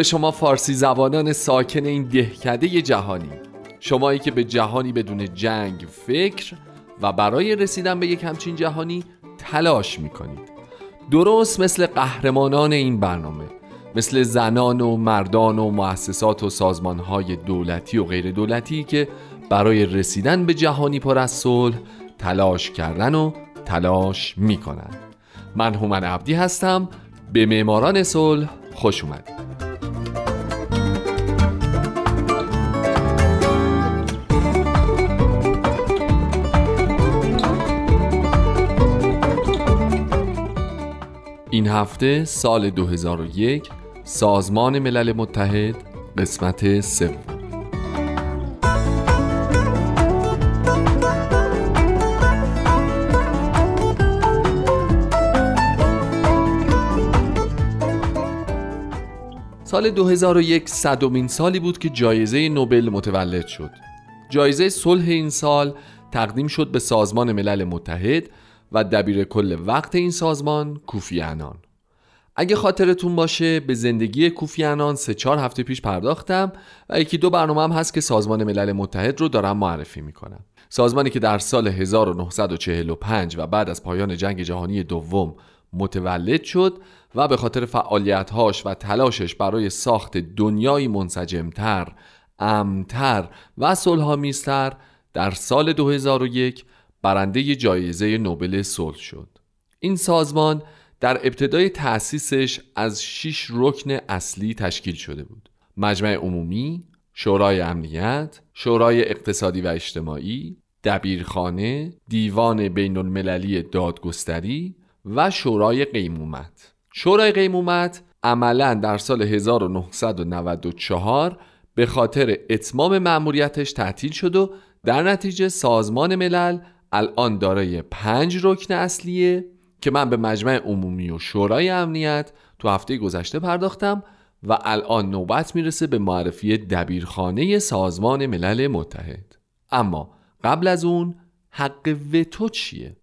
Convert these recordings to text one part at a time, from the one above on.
به شما فارسی زبانان ساکن این دهکده جهانی. شمایی که به جهانی بدون جنگ فکر و برای رسیدن به یک همچین جهانی تلاش می‌کنید. درست مثل قهرمانان این برنامه مثل زنان و مردان و مؤسسات و سازمانهای دولتی و غیر دولتی که برای رسیدن به جهانی پر از صلح تلاش کردن و تلاش می‌کنن. من هومن عبدی هستم. به معماران صلح خوش اومدید. هفته سال 2001 سازمان ملل متحد قسمت سوم سال 2001 صدومین سالی بود که جایزه نوبل متولد شد. جایزه صلح این سال تقدیم شد به سازمان ملل متحد و دبیر کل وقت این سازمان کوفی انان اگه خاطرتون باشه به زندگی کوفی انان سه چهار هفته پیش پرداختم و یکی دو برنامه هم هست که سازمان ملل متحد رو دارم معرفی می‌کنم. سازمانی که در سال 1945 و بعد از پایان جنگ جهانی دوم متولد شد و به خاطر فعالیتهاش و تلاشش برای ساخت دنیایی منسجمتر، امتر و صلحآمیزتر در سال 2001 برنده جایزه نوبل صلح شد. این سازمان در ابتدای تأسیسش از شش رکن اصلی تشکیل شده بود. مجمع عمومی، شورای امنیت، شورای اقتصادی و اجتماعی، دبیرخانه، دیوان بین المللی دادگستری و شورای قیمومت. شورای قیمومت عملا در سال 1994 به خاطر اتمام مأموریتش تعطیل شد و در نتیجه سازمان ملل الان دارای پنج رکن اصلیه که من به مجمع عمومی و شورای امنیت تو هفته گذشته پرداختم و الان نوبت می‌رسه به معرفی دبیرخانه سازمان ملل متحد اما قبل از اون حق وتو چیه؟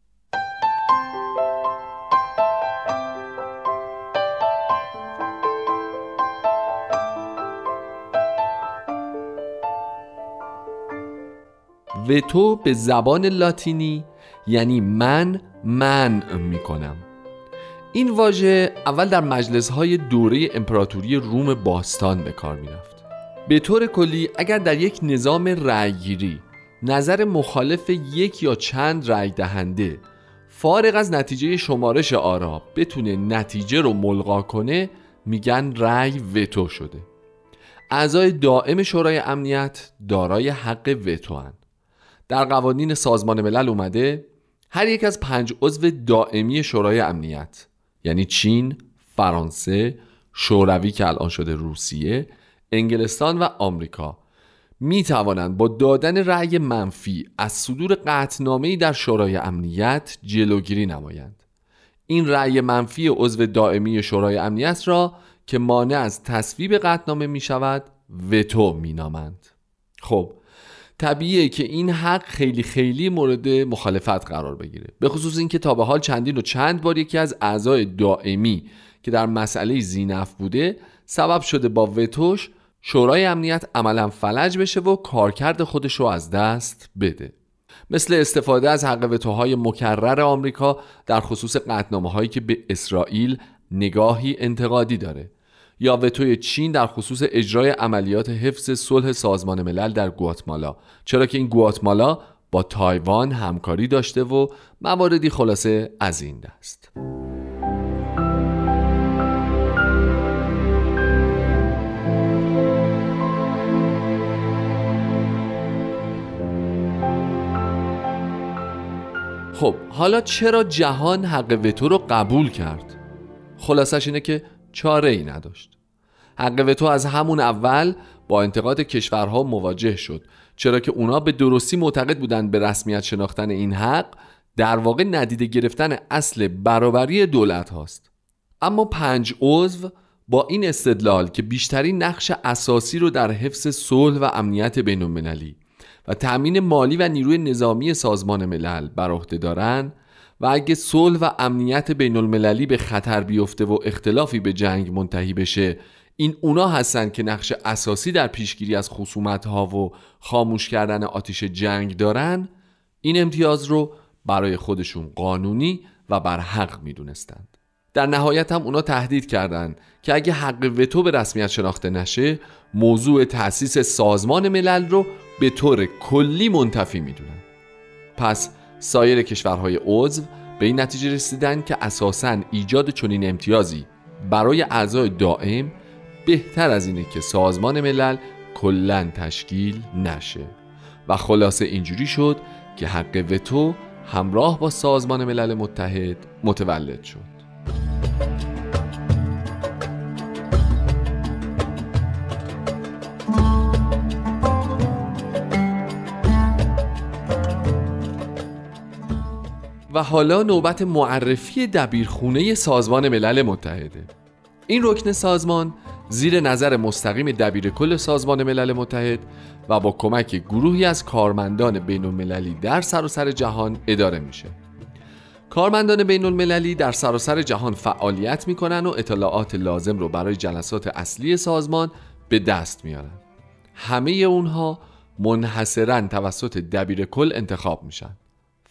وتو به زبان لاتینی یعنی من من می‌کنم. این واژه اول در مجلس های دوره امپراتوری روم باستان به کار می‌رفت. به طور کلی اگر در یک نظام رأیگیری نظر مخالف یک یا چند رأی دهنده فارغ از نتیجه شمارش آرا بتونه نتیجه رو ملغا کنه میگن رأی وتو شده. اعضای دائم شورای امنیت دارای حق وتو هن. در قوانین سازمان ملل اومده هر یک از پنج عضو دائمی شورای امنیت یعنی چین، فرانسه، شوروی که الان شده روسیه، انگلستان و آمریکا می توانند با دادن رأی منفی از صدور قطعنامه‌ای در شورای امنیت جلوگیری نمایند. این رأی منفی عضو دائمی شورای امنیت را که مانع از تصویب قطعنامه می شود وتو می نامند. خب طبیعیه که این حق خیلی خیلی مورد مخالفت قرار بگیره. به خصوص اینکه تا به حال چندین و چند بار یکی از اعضای دائمی که در مسئله زینف بوده سبب شده با وتوش شورای امنیت عملا فلج بشه و کارکرد خودش رو از دست بده. مثل استفاده از حق وتوهای مکرر آمریکا در خصوص قطنامه هایی که به اسرائیل نگاهی انتقادی داره. یا وتوی چین در خصوص اجرای عملیات حفظ صلح سازمان ملل در گواتمالا. چرا که این گواتمالا با تایوان همکاری داشته و مواردی خلاصه از این دست. خب حالا چرا جهان حق وتو رو قبول کرد؟ خلاصش اینه که چاره ای نداشت. حق وتو از همون اول با انتقاد کشورها مواجه شد چرا که اونا به درستی معتقد بودند به رسمیت شناختن این حق در واقع ندیده گرفتن اصل برابری دولت هاست. اما پنج عضو با این استدلال که بیشترین نقش اساسی رو در حفظ صلح و امنیت بین المللی و تأمین مالی و نیروی نظامی سازمان ملل بر عهده دارن و اگه صلح و امنیت بین المللی به خطر بیفته و اختلافی به جنگ منتهی بشه این اونا هستن که نقش اساسی در پیشگیری از خصومت ها و خاموش کردن آتیش جنگ دارن این امتیاز رو برای خودشون قانونی و بر حق می‌دونستند. در نهایت هم اونا تهدید کردند که اگه حق وتو به رسمیت شناخته نشه موضوع تأسیس سازمان ملل رو به طور کلی منتفی می‌دونن. پس سایر کشورهای عضو به این نتیجه رسیدن که اساساً ایجاد چنین امتیازی برای اعضای دائم بهتر از اینه که سازمان ملل کلا تشکیل نشه. و خلاصه اینجوری شد که حق وتو همراه با سازمان ملل متحد متولد شد. و حالا نوبت معرفی دبیرخونه سازمان ملل متحده. این رکن سازمان زیر نظر مستقیم دبیر کل سازمان ملل متحد و با کمک گروهی از کارمندان بین المللی در سراسر سر جهان اداره میشه. کارمندان بین المللی در سراسر سر جهان فعالیت می‌کنن و اطلاعات لازم رو برای جلسات اصلی سازمان به دست میارن. همه اونها منحصرا توسط دبیر کل انتخاب میشن.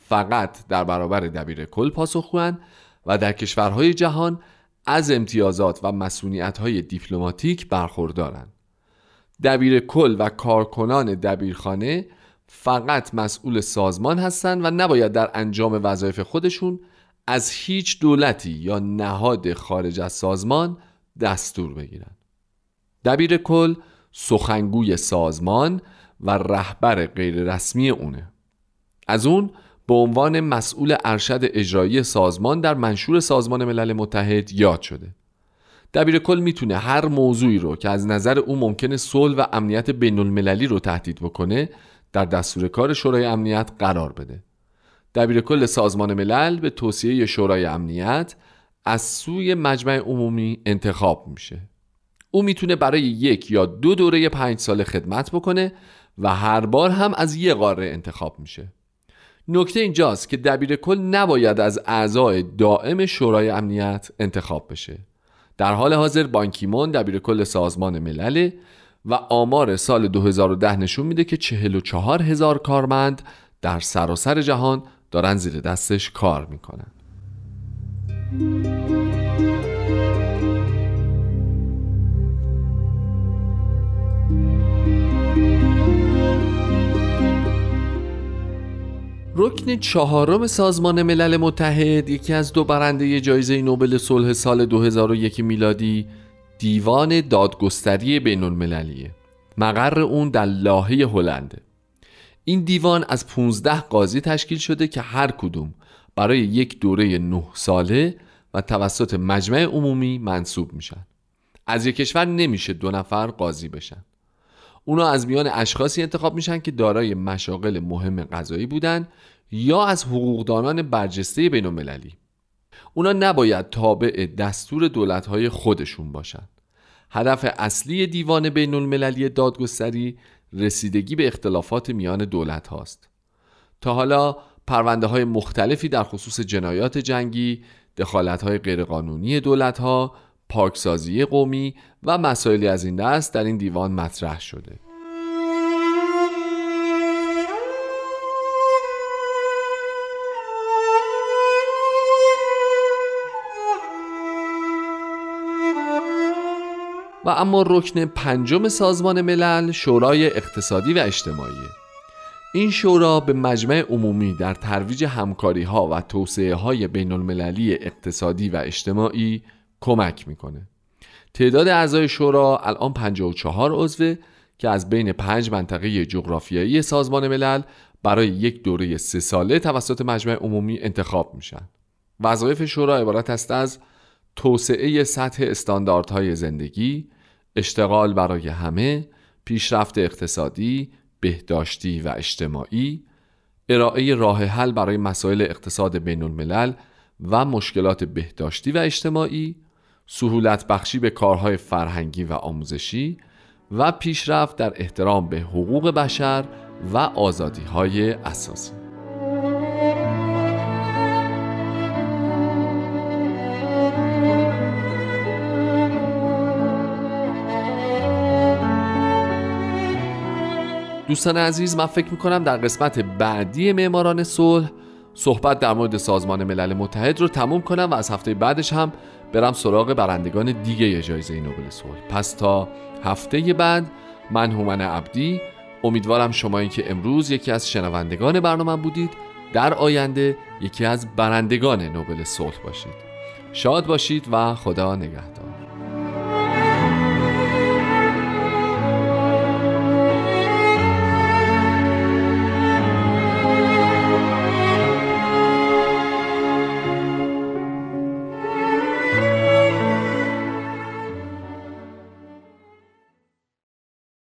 فقط در برابر دبیر کل پاسخگوان و در کشورهای جهان از امتیازات و مسئولیت های دیپلماتیک برخوردارند. دبیر کل و کارکنان دبیرخانه فقط مسئول سازمان هستند و نباید در انجام وظایف خودشون از هیچ دولتی یا نهاد خارج از سازمان دستور بگیرند. دبیر کل سخنگوی سازمان و رهبر غیررسمی اونه. از اون به عنوان مسئول ارشد اجرایی سازمان در منشور سازمان ملل متحد یاد شده. دبیر کل می‌تونه هر موضوعی رو که از نظر او ممکنه صلح و امنیت بین المللی رو تهدید بکنه در دستور کار شورای امنیت قرار بده. دبیر کل سازمان ملل به توصیه شورای امنیت از سوی مجمع عمومی انتخاب میشه. او می‌تونه برای یک یا دو دوره پنج سال خدمت بکنه و هر بار هم از یه قاره انتخاب میشه. نکته اینجاست که دبیر کل نباید از اعضای دائم شورای امنیت انتخاب بشه. در حال حاضر بانکیمون دبیر کل سازمان ملل و آمار سال 2010 نشون میده که 44 هزار کارمند در سراسر جهان دارن زیر دستش کار می‌کنن. رکن چهارم سازمان ملل متحد یکی از دو برنده جایزه نوبل صلح سال 2001 میلادی دیوان دادگستری بین المللیه مقر اون در لاهه هلنده این دیوان از 15 قاضی تشکیل شده که هر کدوم برای یک دوره نه ساله و توسط مجمع عمومی منصوب میشن. از یک کشور نمیشه دو نفر قاضی بشن. اونا از میان اشخاصی انتخاب میشن که دارای مشاغل مهم قضایی بودن یا از حقوقدانان برجسته بین المللی اونا نباید تابع دستور دولتهای خودشون باشند. هدف اصلی دیوان بین المللی دادگستری رسیدگی به اختلافات میان دولت هاست. تا حالا پرونده های مختلفی در خصوص جنایات جنگی، دخالت های غیرقانونی دولت ها، پاکسازی قومی و مسائلی از این دست در این دیوان مطرح شده. و اما رکن پنجم سازمان ملل شورای اقتصادی و اجتماعی این شورا به مجمع عمومی در ترویج همکاری ها و توسعه های بین المللی اقتصادی و اجتماعی کمک می‌کنه. تعداد اعضای شورا الان 54 عضوه که از بین پنج منطقه جغرافیایی سازمان ملل برای یک دوره سه ساله توسط مجمع عمومی انتخاب میشن. وظایف شورا عبارت است از توسعه سطح استانداردهای زندگی اشتغال برای همه پیشرفت اقتصادی بهداشتی و اجتماعی ارائه راه حل برای مسائل اقتصاد بین الملل و مشکلات بهداشتی و اجتماعی سهولت بخشی به کارهای فرهنگی و آموزشی و پیشرفت در احترام به حقوق بشر و آزادی های اساسی. دوستان عزیز من فکر می‌کنم در قسمت بعدی معماران صلح صحبت در مورد سازمان ملل متحد رو تموم کنم و از هفته بعدش هم برم سراغ برندگان دیگه جایزه نوبل صلح. پس تا هفته بعد من هومن عبدی امیدوارم شما این که امروز یکی از شنوندگان برنامه بودید در آینده یکی از برندگان نوبل صلح باشید. شاد باشید و خدا نگهدار.